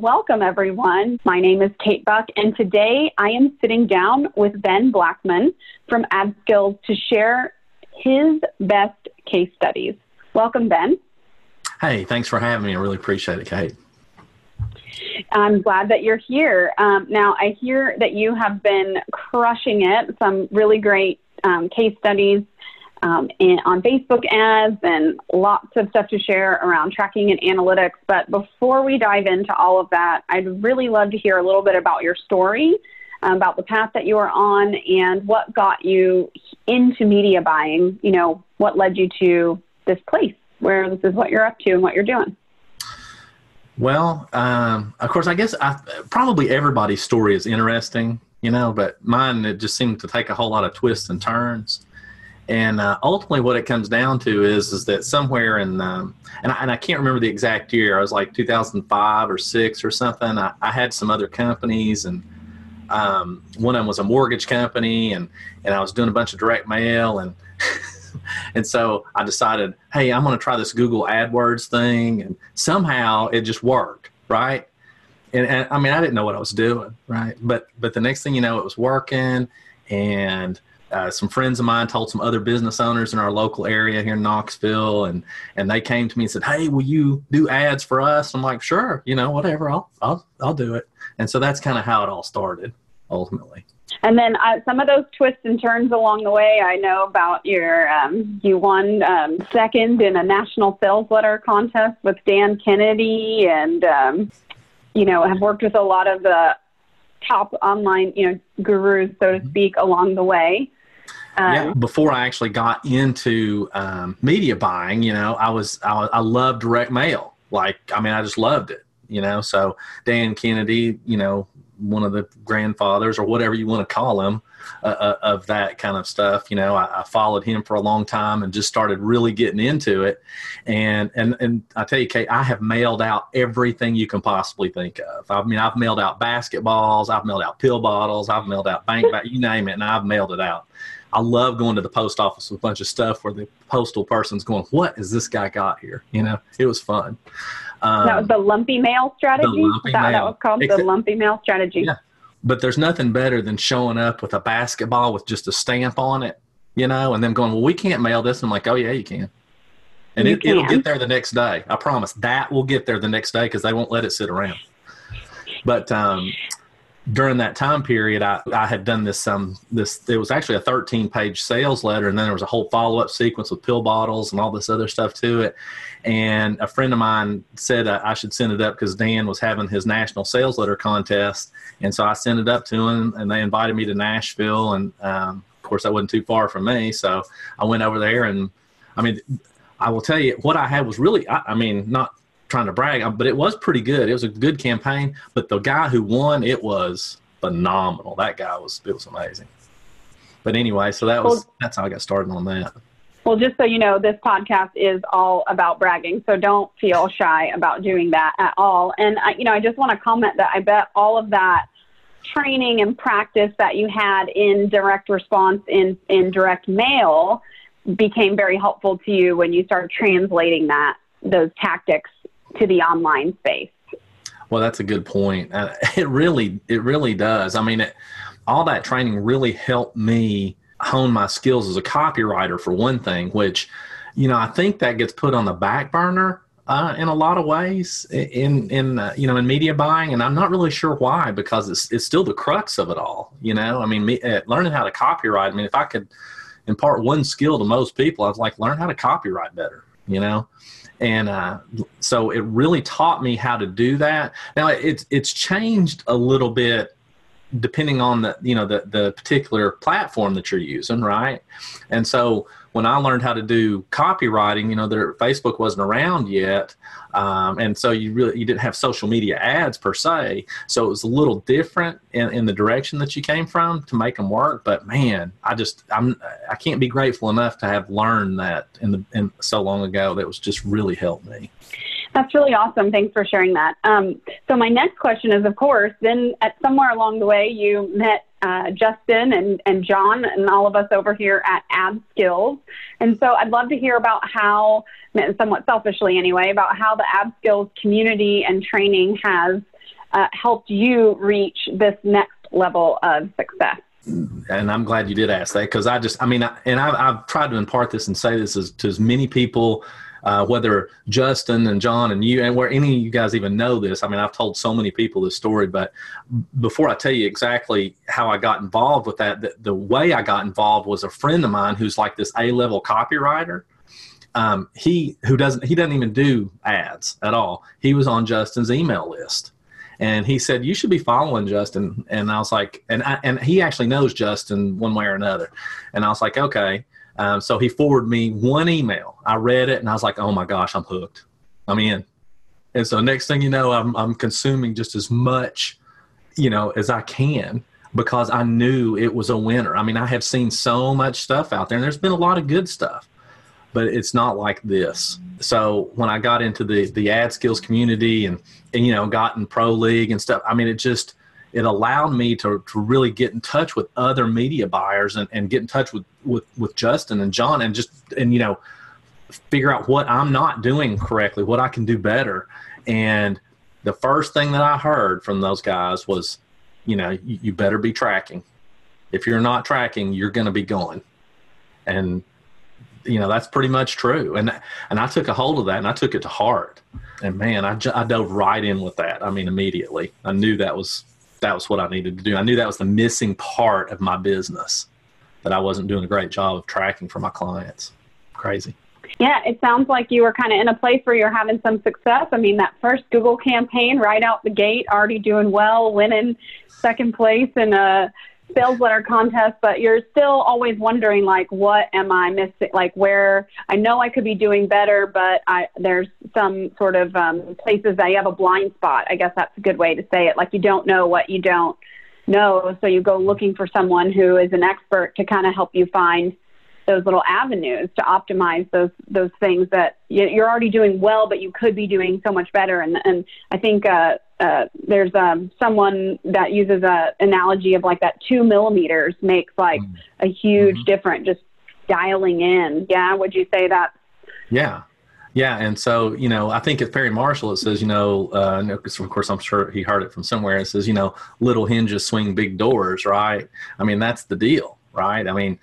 welcome everyone. My name is Kate Buck, and today I am sitting down with Ben Blackman from AdSkills to share his best case studies. Welcome, Ben. Hey, thanks for having me. I really appreciate it, Kate. I'm glad that you're here. Um, now, I hear that you have been crushing it, some really great um, case studies um, on Facebook ads and lots of stuff to share around tracking and analytics. But before we dive into all of that, I'd really love to hear a little bit about your story, um, about the path that you are on, and what got you into media buying. You know, what led you to this place where this is what you're up to and what you're doing. Well, um, of course, I guess I, probably everybody's story is interesting, you know, but mine it just seemed to take a whole lot of twists and turns. And uh, ultimately, what it comes down to is is that somewhere in um, and, I, and I can't remember the exact year. I was like 2005 or six or something. I, I had some other companies, and um, one of them was a mortgage company, and and I was doing a bunch of direct mail, and and so I decided, hey, I'm going to try this Google AdWords thing, and somehow it just worked, right? And, and I mean, I didn't know what I was doing, right? But but the next thing you know, it was working, and uh, some friends of mine told some other business owners in our local area here in Knoxville, and and they came to me and said, "Hey, will you do ads for us?" I'm like, "Sure, you know, whatever, I'll I'll I'll do it." And so that's kind of how it all started, ultimately. And then uh, some of those twists and turns along the way, I know about your um, you won um, second in a national sales letter contest with Dan Kennedy, and um, you know have worked with a lot of the top online you know gurus, so to mm-hmm. speak, along the way. Um, yeah, before I actually got into um, media buying, you know, I was I, I loved direct mail. Like, I mean, I just loved it. You know, so Dan Kennedy, you know, one of the grandfathers or whatever you want to call him uh, uh, of that kind of stuff. You know, I, I, followed him for a long time and just started really getting into it. And and and I tell you, Kate, I have mailed out everything you can possibly think of. I mean, I've mailed out basketballs, I've mailed out pill bottles, I've mailed out bank, you name it, and I've mailed it out. I love going to the post office with a bunch of stuff where the postal person's going, "What has this guy got here?" You know, it was fun. Um, that was the lumpy mail strategy. Lumpy that, mail. that was called Except, the lumpy mail strategy. Yeah, but there's nothing better than showing up with a basketball with just a stamp on it, you know, and them going, "Well, we can't mail this." I'm like, "Oh yeah, you can." And you it, can. it'll get there the next day. I promise. That will get there the next day because they won't let it sit around. But um, during that time period, I, I had done this um this it was actually a 13 page sales letter, and then there was a whole follow up sequence with pill bottles and all this other stuff to it. And a friend of mine said I should send it up because Dan was having his national sales letter contest, and so I sent it up to him, and they invited me to Nashville, and um, of course that wasn't too far from me, so I went over there, and I mean, I will tell you what I had was really I, I mean not trying to brag, um, but it was pretty good. It was a good campaign. But the guy who won, it was phenomenal. That guy was it was amazing. But anyway, so that was well, that's how I got started on that. Well, just so you know, this podcast is all about bragging, so don't feel shy about doing that at all. And I, you know, I just want to comment that I bet all of that training and practice that you had in direct response in in direct mail became very helpful to you when you started translating that those tactics to the online space. Well, that's a good point. Uh, it really, it really does. I mean, it, all that training really helped me hone my skills as a copywriter for one thing, which, you know, I think that gets put on the back burner uh, in a lot of ways in in uh, you know in media buying, and I'm not really sure why because it's it's still the crux of it all. You know, I mean, me, uh, learning how to copywrite. I mean, if I could impart one skill to most people, I was like, learn how to copywrite better. You know, and uh, so it really taught me how to do that. Now it's it's changed a little bit depending on the you know the the particular platform that you're using, right? And so when I learned how to do copywriting, you know, there Facebook wasn't around yet, um, and so you really you didn't have social media ads per se. So it was a little different in, in the direction that you came from to make them work. But man, I just I'm I can't be grateful enough to have learned that in the in so long ago. That was just really helped me. That's really awesome. Thanks for sharing that. Um, so my next question is, of course, then at somewhere along the way you met uh, Justin and, and John and all of us over here at AdSkills. And so I'd love to hear about how, somewhat selfishly anyway, about how the AdSkills community and training has uh, helped you reach this next level of success? and I'm glad you did ask that because I just, I mean, I, and I've, I've, tried to impart this and say this as, to as many people, uh, whether Justin and John and you, and where any of you guys even know this. I mean, I've told so many people this story, but before I tell you exactly how I got involved with that, the, the way I got involved was a friend of mine who's like this A level copywriter. Um, he who doesn't he doesn't even do ads at all. He was on Justin's email list and he said you should be following Justin. And I was like, and I, and he actually knows Justin one way or another. And I was like, okay. Um, so he forwarded me one email. I read it and I was like, oh my gosh, I'm hooked. I'm in. And so next thing you know, I'm I'm consuming just as much, you know, as I can because I knew it was a winner. I mean, I have seen so much stuff out there, and there's been a lot of good stuff but it's not like this. So when I got into the the AdSkills community and, and you know got in pro league and stuff, I mean it just it allowed me to, to really get in touch with other media buyers and, and get in touch with, with, with Justin and John and just and you know figure out what I'm not doing correctly, what I can do better. And the first thing that I heard from those guys was, you know, you, you better be tracking. If you're not tracking, you're going to be going. And you know that's pretty much true and and i took a hold of that and i took it to heart and man i, I dove right in with that i mean immediately i knew that was that was what i needed to do. I knew that was the missing part of my business that i wasn't doing a great job of tracking for my clients. Crazy. Yeah, it sounds like you were kind of in a place where you're having some success. I mean, that first Google campaign right out the gate, already doing well, winning second place in a sales letter contest, but you're still always wondering like, what am I missing? Like where I know I could be doing better, but I, there's some sort of um, places that you have a blind spot. I guess that's a good way to say it. Like you don't know what you don't know, so you go looking for someone who is an expert to kind of help you find those little avenues to optimize those those things that you're already doing well, but you could be doing so much better. And and I think uh, uh, there's um, someone that uses a analogy of like that two millimeters makes like mm. a huge mm-hmm. difference. Just dialing in. Yeah, would you say that? Yeah. Yeah, and so you know, I think at Perry Marshall it says, you know, uh, of course I'm sure he heard it from somewhere. It says, you know, little hinges swing big doors, right? I mean, that's the deal, right? I mean,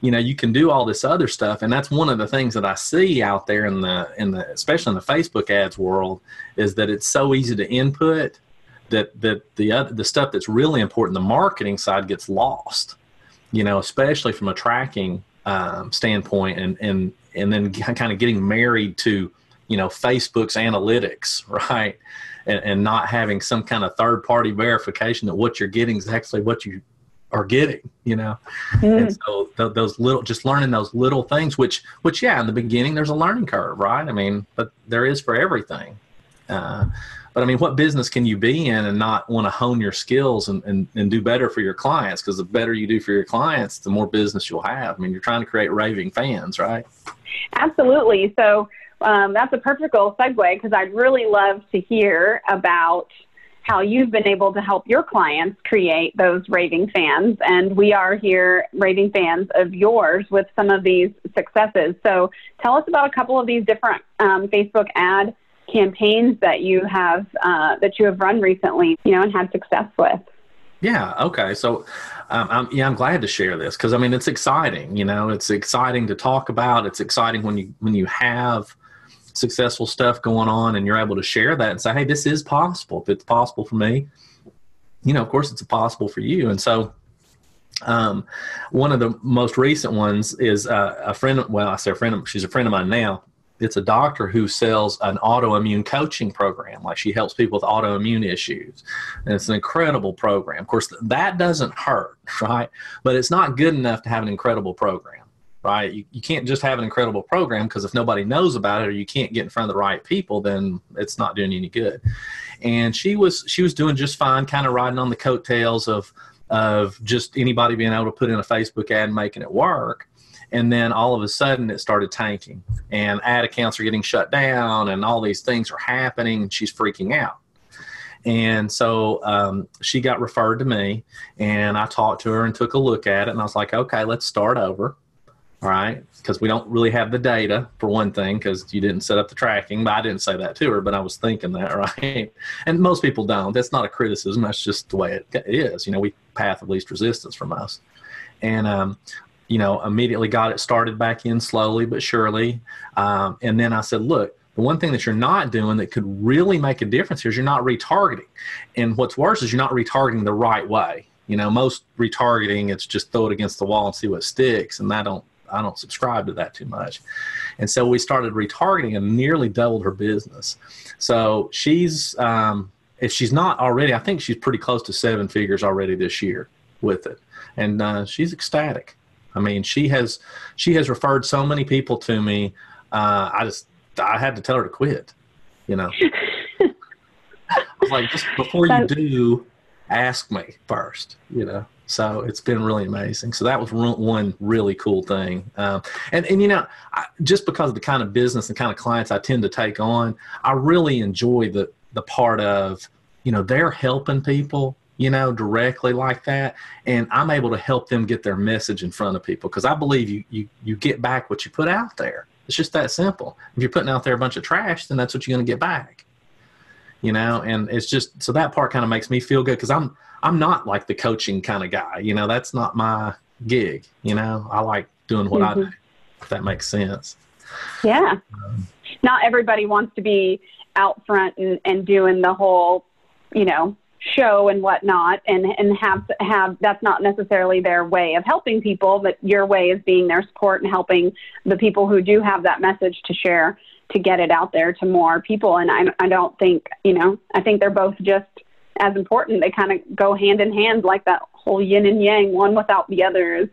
you know you can do all this other stuff. And that's one of the things that i see out there in the in the especially in the facebook ads world is that it's so easy to input that that the other the stuff that's really important the marketing side gets lost you know especially from a tracking um, standpoint and and and then kind of getting married to you know facebook's analytics right? And, and not having some kind of third party verification that what you're getting is actually what you are getting you know? Mm. and so th- those little just learning those little things which which yeah in the beginning there's a learning curve right? I mean but there is for everything. Uh, but i mean what business can you be in and not want to hone your skills and, and, and do better for your clients? Because the better you do for your clients the more business you'll have. I mean you're trying to create raving fans right? Absolutely. So um, that's a perfect segue because i'd really love to hear about how you've been able to help your clients create those raving fans. And we are here, raving fans of yours, with some of these successes. So tell us about a couple of these different um, Facebook ad campaigns that you have uh, that you have run recently, you know, and had success with. Yeah. Okay. So, um, I'm, yeah, I'm glad to share this because I mean it's exciting. You know, it's exciting to talk about. It's exciting when you when you have successful stuff going on and you're able to share that and say, hey, this is possible. If it's possible for me, you know, of course it's possible for you. And so, um, one of the most recent ones is uh, a friend. Well, I say a friend. Of, she's a friend of mine now. It's a doctor who sells an autoimmune coaching program. Like she helps people with autoimmune issues, and it's an incredible program. Of course, that doesn't hurt, right? But it's not good enough to have an incredible program right? You, you can't just have an incredible program because if nobody knows about it or you can't get in front of the right people, then it's not doing any good. And she was she was doing just fine, kind of riding on the coattails of of just anybody being able to put in a Facebook ad and making it work. And then all of a sudden it started tanking and ad accounts are getting shut down and all these things are happening and she's freaking out. And so um, she got referred to me, and I talked to her and took a look at it, and I was like, okay, let's start over right? Because we don't really have the data for one thing because you didn't set up the tracking but i didn't say that to her but i was thinking that right? And most people don't. That's not a criticism. That's just the way it is. You know we path of least resistance from us, and um, you know immediately got it started back in slowly but surely. Um, and then i said look the one thing that you're not doing that could really make a difference here is you're not retargeting. And what's worse is you're not retargeting the right way. You know most retargeting it's just throw it against the wall and see what sticks and i don't I don't subscribe to that too much. And so we started retargeting and nearly doubled her business. So she's, um, if she's not already, I think she's pretty close to seven figures already this year with it. And uh, she's ecstatic. I mean, she has she has referred so many people to me. Uh, I just I had to tell her to quit. You know, I was like, just before you do, ask me first. You know. So it's been really amazing. So that was one really cool thing. Um, and, and, you know, I, just because of the kind of business and kind of clients I tend to take on, I really enjoy the, the part of, you know, they're helping people, you know, directly like that. And I'm able to help them get their message in front of people because I believe you, you, you get back what you put out there. It's just that simple. If you're putting out there a bunch of trash, then that's what you're going to get back you know and it's just so that part kind of makes me feel good because i'm i'm not like the coaching kind of guy you know that's not my gig you know i like doing what mm-hmm. i do if that makes sense. Yeah. Um, not everybody wants to be out front and, and doing the whole you know show and whatnot and and have have that's not necessarily their way of helping people but your way is being their support and helping the people who do have that message to share to get it out there to more people. And I, I don't think, you know, I think they're both just as important. They kind of go hand in hand, like that whole yin and yang. One without the other is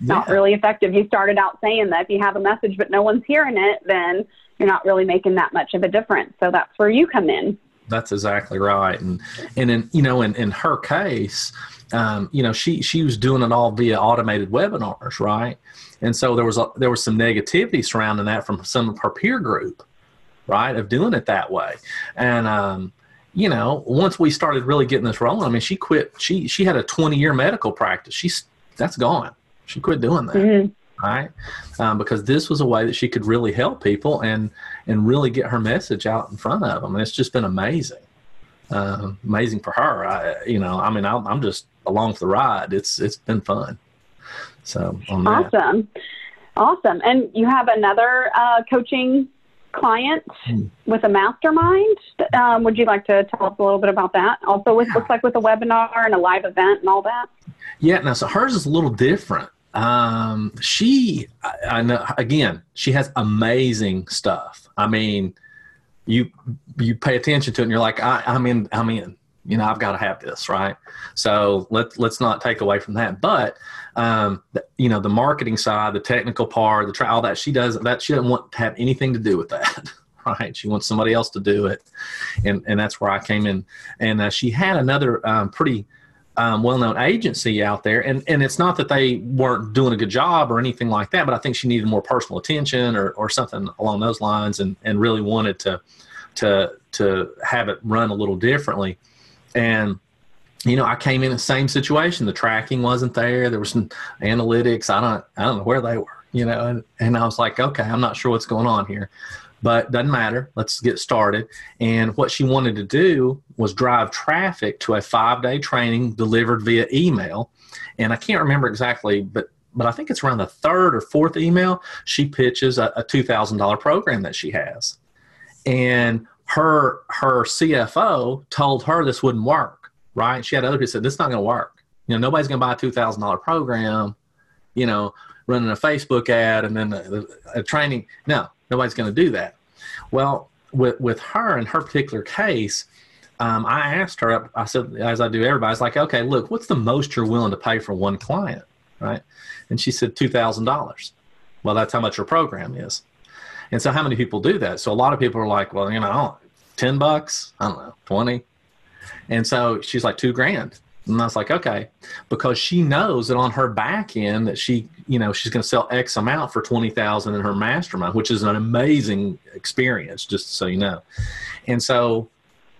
yeah. not really effective. You started out saying that if you have a message but no one's hearing it, then you're not really making that much of a difference. So that's where you come in. That's exactly right. And and in you know in in her case, um, you know she she was doing it all via automated webinars, right? And so there was a, there was some negativity surrounding that from some of her peer group, right, of doing it that way. And um, you know, once we started really getting this rolling, I mean, she quit. She she had a 20 year medical practice. She's that's gone. She quit doing that. Mm-hmm. Right, um, because this was a way that she could really help people and and really get her message out in front of them. And it's just been amazing, uh, amazing for her. I, you know, I mean, I'm, I'm just along for the ride. It's it's been fun. So awesome, awesome. And you have another uh, coaching client hmm. with a mastermind. Um, would you like to tell us a little bit about that? Also, with yeah. looks like with a webinar and a live event and all that. Yeah. Now, so hers is a little different. Um, she, I, I know, again, she has amazing stuff. I mean, you you pay attention to it and you're like, I, I'm in, I'm in. You know i've got to have this right? So let, let's not take away from that. But um, you know the marketing side the technical part the trial that she does that she doesn't want to have anything to do with that right? She wants somebody else to do it. And and that's where i came in. And uh, she had another um, pretty um, well-known agency out there and and it's not that they weren't doing a good job or anything like that but i think she needed more personal attention or, or something along those lines and and really wanted to to to have it run a little differently and you know, I came in the same situation. The tracking wasn't there. There was some analytics. I don't, I don't know where they were. You know, and, and I was like, okay, I'm not sure what's going on here, but doesn't matter. Let's get started. And what she wanted to do was drive traffic to a five day training delivered via email. And I can't remember exactly, but but I think it's around the third or fourth email. She pitches a, a two thousand dollar program that she has, and her her CFO told her this wouldn't work, right? She had other people said this is not going to work. You know, nobody's going to buy a two thousand dollar program. You know, running a Facebook ad and then a, a training. No, nobody's going to do that. Well, with with her in her particular case, um, I asked her. I said, as I do everybody, I was like, okay, look, what's the most you're willing to pay for one client, right? And she said two thousand dollars. Well, that's how much her program is. And so how many people do that? So a lot of people are like, well, you know, 10 bucks, I don't know, 20. And so she's like, two grand. And I was like, okay, because she knows that on her back end that she, you know, she's going to sell X amount for 20,000 in her mastermind, which is an amazing experience, just so you know. And so,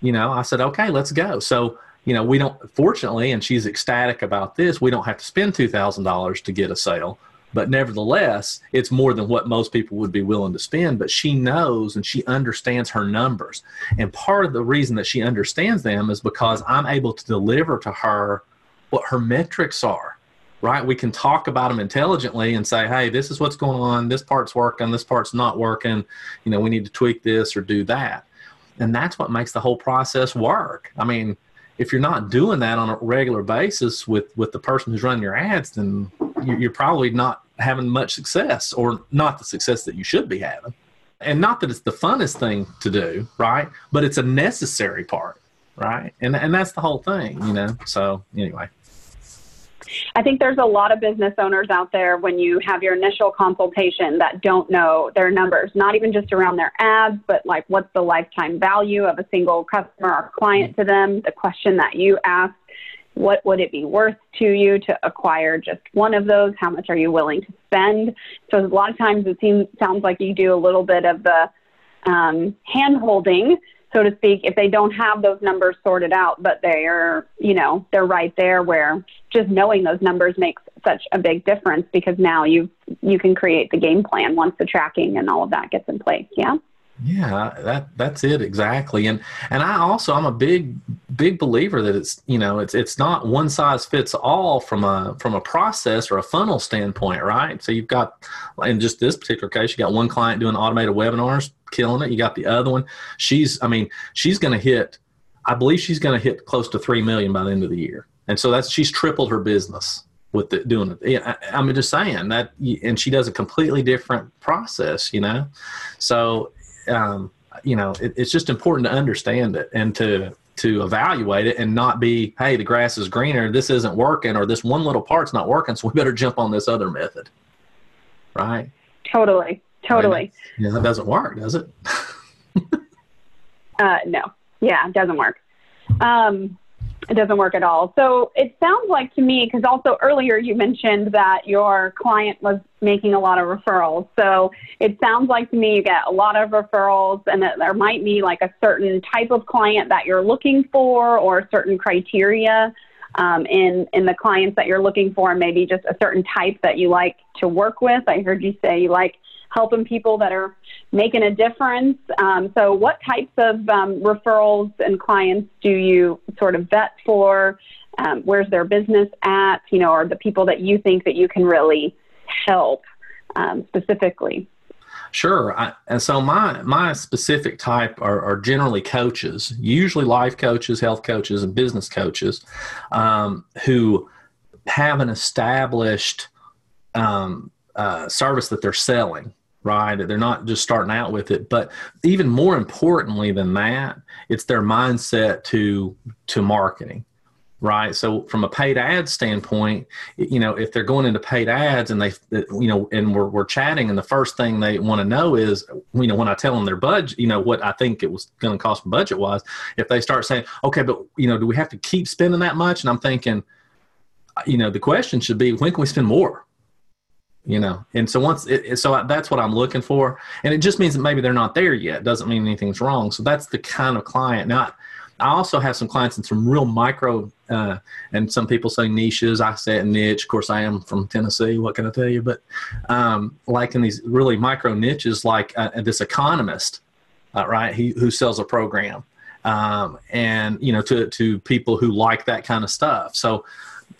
you know, I said, okay, let's go. So, you know, we don't, fortunately, and she's ecstatic about this, we don't have to spend $2,000 to get a sale but nevertheless, it's more than what most people would be willing to spend. But she knows and she understands her numbers. And part of the reason that she understands them is because I'm able to deliver to her what her metrics are, right? We can talk about them intelligently and say, hey, this is what's going on. This part's working. This part's not working. You know, we need to tweak this or do that. And that's what makes the whole process work. I mean, if you're not doing that on a regular basis with with the person who's running your ads, then you're probably not having much success or not the success that you should be having. And not that it's the funnest thing to do, right? But it's a necessary part, right? And and that's the whole thing, you know. So anyway. I think there's a lot of business owners out there when you have your initial consultation that don't know their numbers, not even just around their ads, but like what's the lifetime value of a single customer or client to them. The question that you asked, what would it be worth to you to acquire just one of those? How much are you willing to spend? So a lot of times it seems sounds like you do a little bit of the um, hand holding so to speak, if they don't have those numbers sorted out, but they're, you know, they're right there where just knowing those numbers makes such a big difference because now you you can create the game plan once the tracking and all of that gets in place. Yeah. Yeah, that that's it exactly. And and I also I'm a big big believer that it's you know it's it's not one size fits all from a from a process or a funnel standpoint, right? So you've got in just this particular case, you got one client doing automated webinars, killing it. You got the other one. She's I mean she's going to hit. I believe she's going to hit close to three million by the end of the year, and so that's she's tripled her business with the, doing it. Yeah, I, I'm just saying that, and she does a completely different process, you know. So um, you know, it, it's just important to understand it and to to evaluate it and not be, hey, the grass is greener, this isn't working, or this one little part's not working, so we better jump on this other method. Right? Totally. Totally. yeah, that doesn't work, does it? uh, no. Yeah, it doesn't work. Um, it doesn't work at all. So it sounds like to me, because also earlier you mentioned that your client was making a lot of referrals. So it sounds like to me you get a lot of referrals and that there might be like a certain type of client that you're looking for or certain criteria um, in, in the clients that you're looking for, and maybe just a certain type that you like to work with. I heard you say you like helping people that are making a difference. Um, so, what types of um, referrals and clients do you sort of vet for? Um, where's their business at? You know, or the people that you think that you can really help um, specifically? Sure. I, and so my my specific type are, are, generally coaches, usually life coaches, health coaches, and business coaches, um, who have an established um, uh, service that they're selling right? They're not just starting out with it, but even more importantly than that, it's their mindset to to marketing, right? So from a paid ad standpoint, you know, if they're going into paid ads and they, you know, and we're we're chatting, and the first thing they want to know is, you know, when I tell them their budget, you know, what I think it was going to cost budget wise, if they start saying, okay, but you know, do we have to keep spending that much? And I'm thinking, you know, the question should be, when can we spend more? You know? And so once it, so that's what i'm looking for. And it just means that maybe they're not there yet. Doesn't mean anything's wrong. So that's the kind of client. Now i also have some clients in some real micro uh, and some people say niches. I say niche. Of course i am from tennessee. What can i tell you? But um, like in these really micro niches like uh, this economist uh, right he, who sells a program um, and you know to, to people who like that kind of stuff. So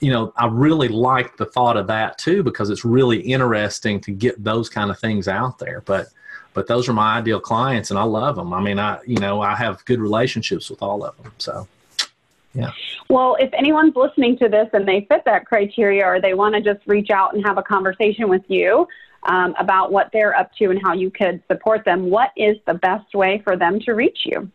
you know, I really like the thought of that too because it's really interesting to get those kind of things out there. But but those are my ideal clients and I love them. I mean, I you know, I have good relationships with all of them. So yeah. Well, if anyone's listening to this and they fit that criteria or they want to just reach out and have a conversation with you um, about what they're up to and how you could support them, what is the best way for them to reach you?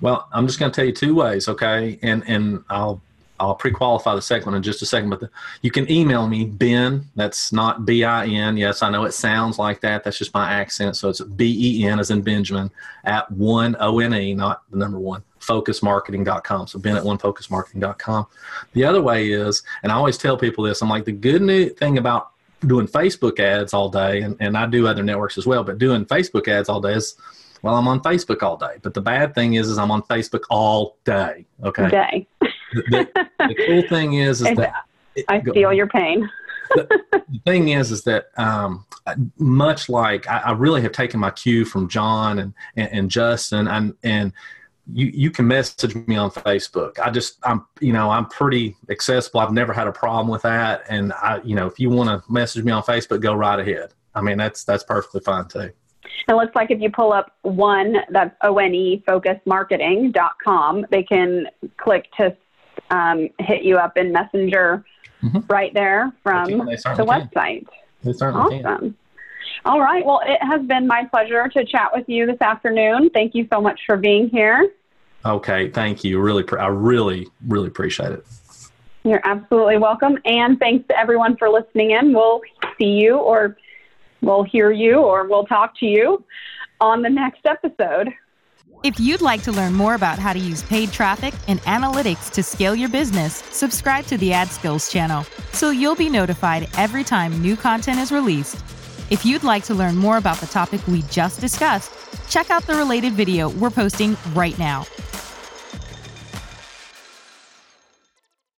Well, I'm just going to tell you two ways, okay? And and I'll I'll pre-qualify the second one in just a second, but the, you can email me, Ben. That's not B-I-N. Yes, I know it sounds like that. That's just my accent. So it's B-E-N as in Benjamin at one O-N-E, not the number one, focusmarketing.com. So Ben at one focusmarketing.com. The other way is, and I always tell people this, I'm like, the good new thing about doing Facebook ads all day, and, and I do other networks as well, but doing Facebook ads all day is, well, I'm on Facebook all day. But the bad thing is, is I'm on Facebook all day. Okay. Day the, the, cool thing is, is that I feel your pain. the, the, thing is, is that um, much like I, I, really have taken my cue from John and, and, and Justin and, and you, you can message me on Facebook. I just, I'm, you know, I'm pretty accessible. I've never had a problem with that. And I, you know, if you want to message me on Facebook, go right ahead. I mean, that's, that's perfectly fine too. It looks like if you pull up one, that's O-N-E focusmarketing.com, they can click to um, hit you up in Messenger mm-hmm. right there from the website. awesome. Can. All right. Well, it has been my pleasure to chat with you this afternoon. Thank you so much for being here. Okay. Thank you. Really, I really, really appreciate it. You're absolutely welcome. And thanks to everyone for listening in. We'll see you or we'll hear you or we'll talk to you on the next episode. If you'd like to learn more about how to use paid traffic and analytics to scale your business, subscribe to the AdSkills channel so you'll be notified every time new content is released. If you'd like to learn more about the topic we just discussed, check out the related video we're posting right now.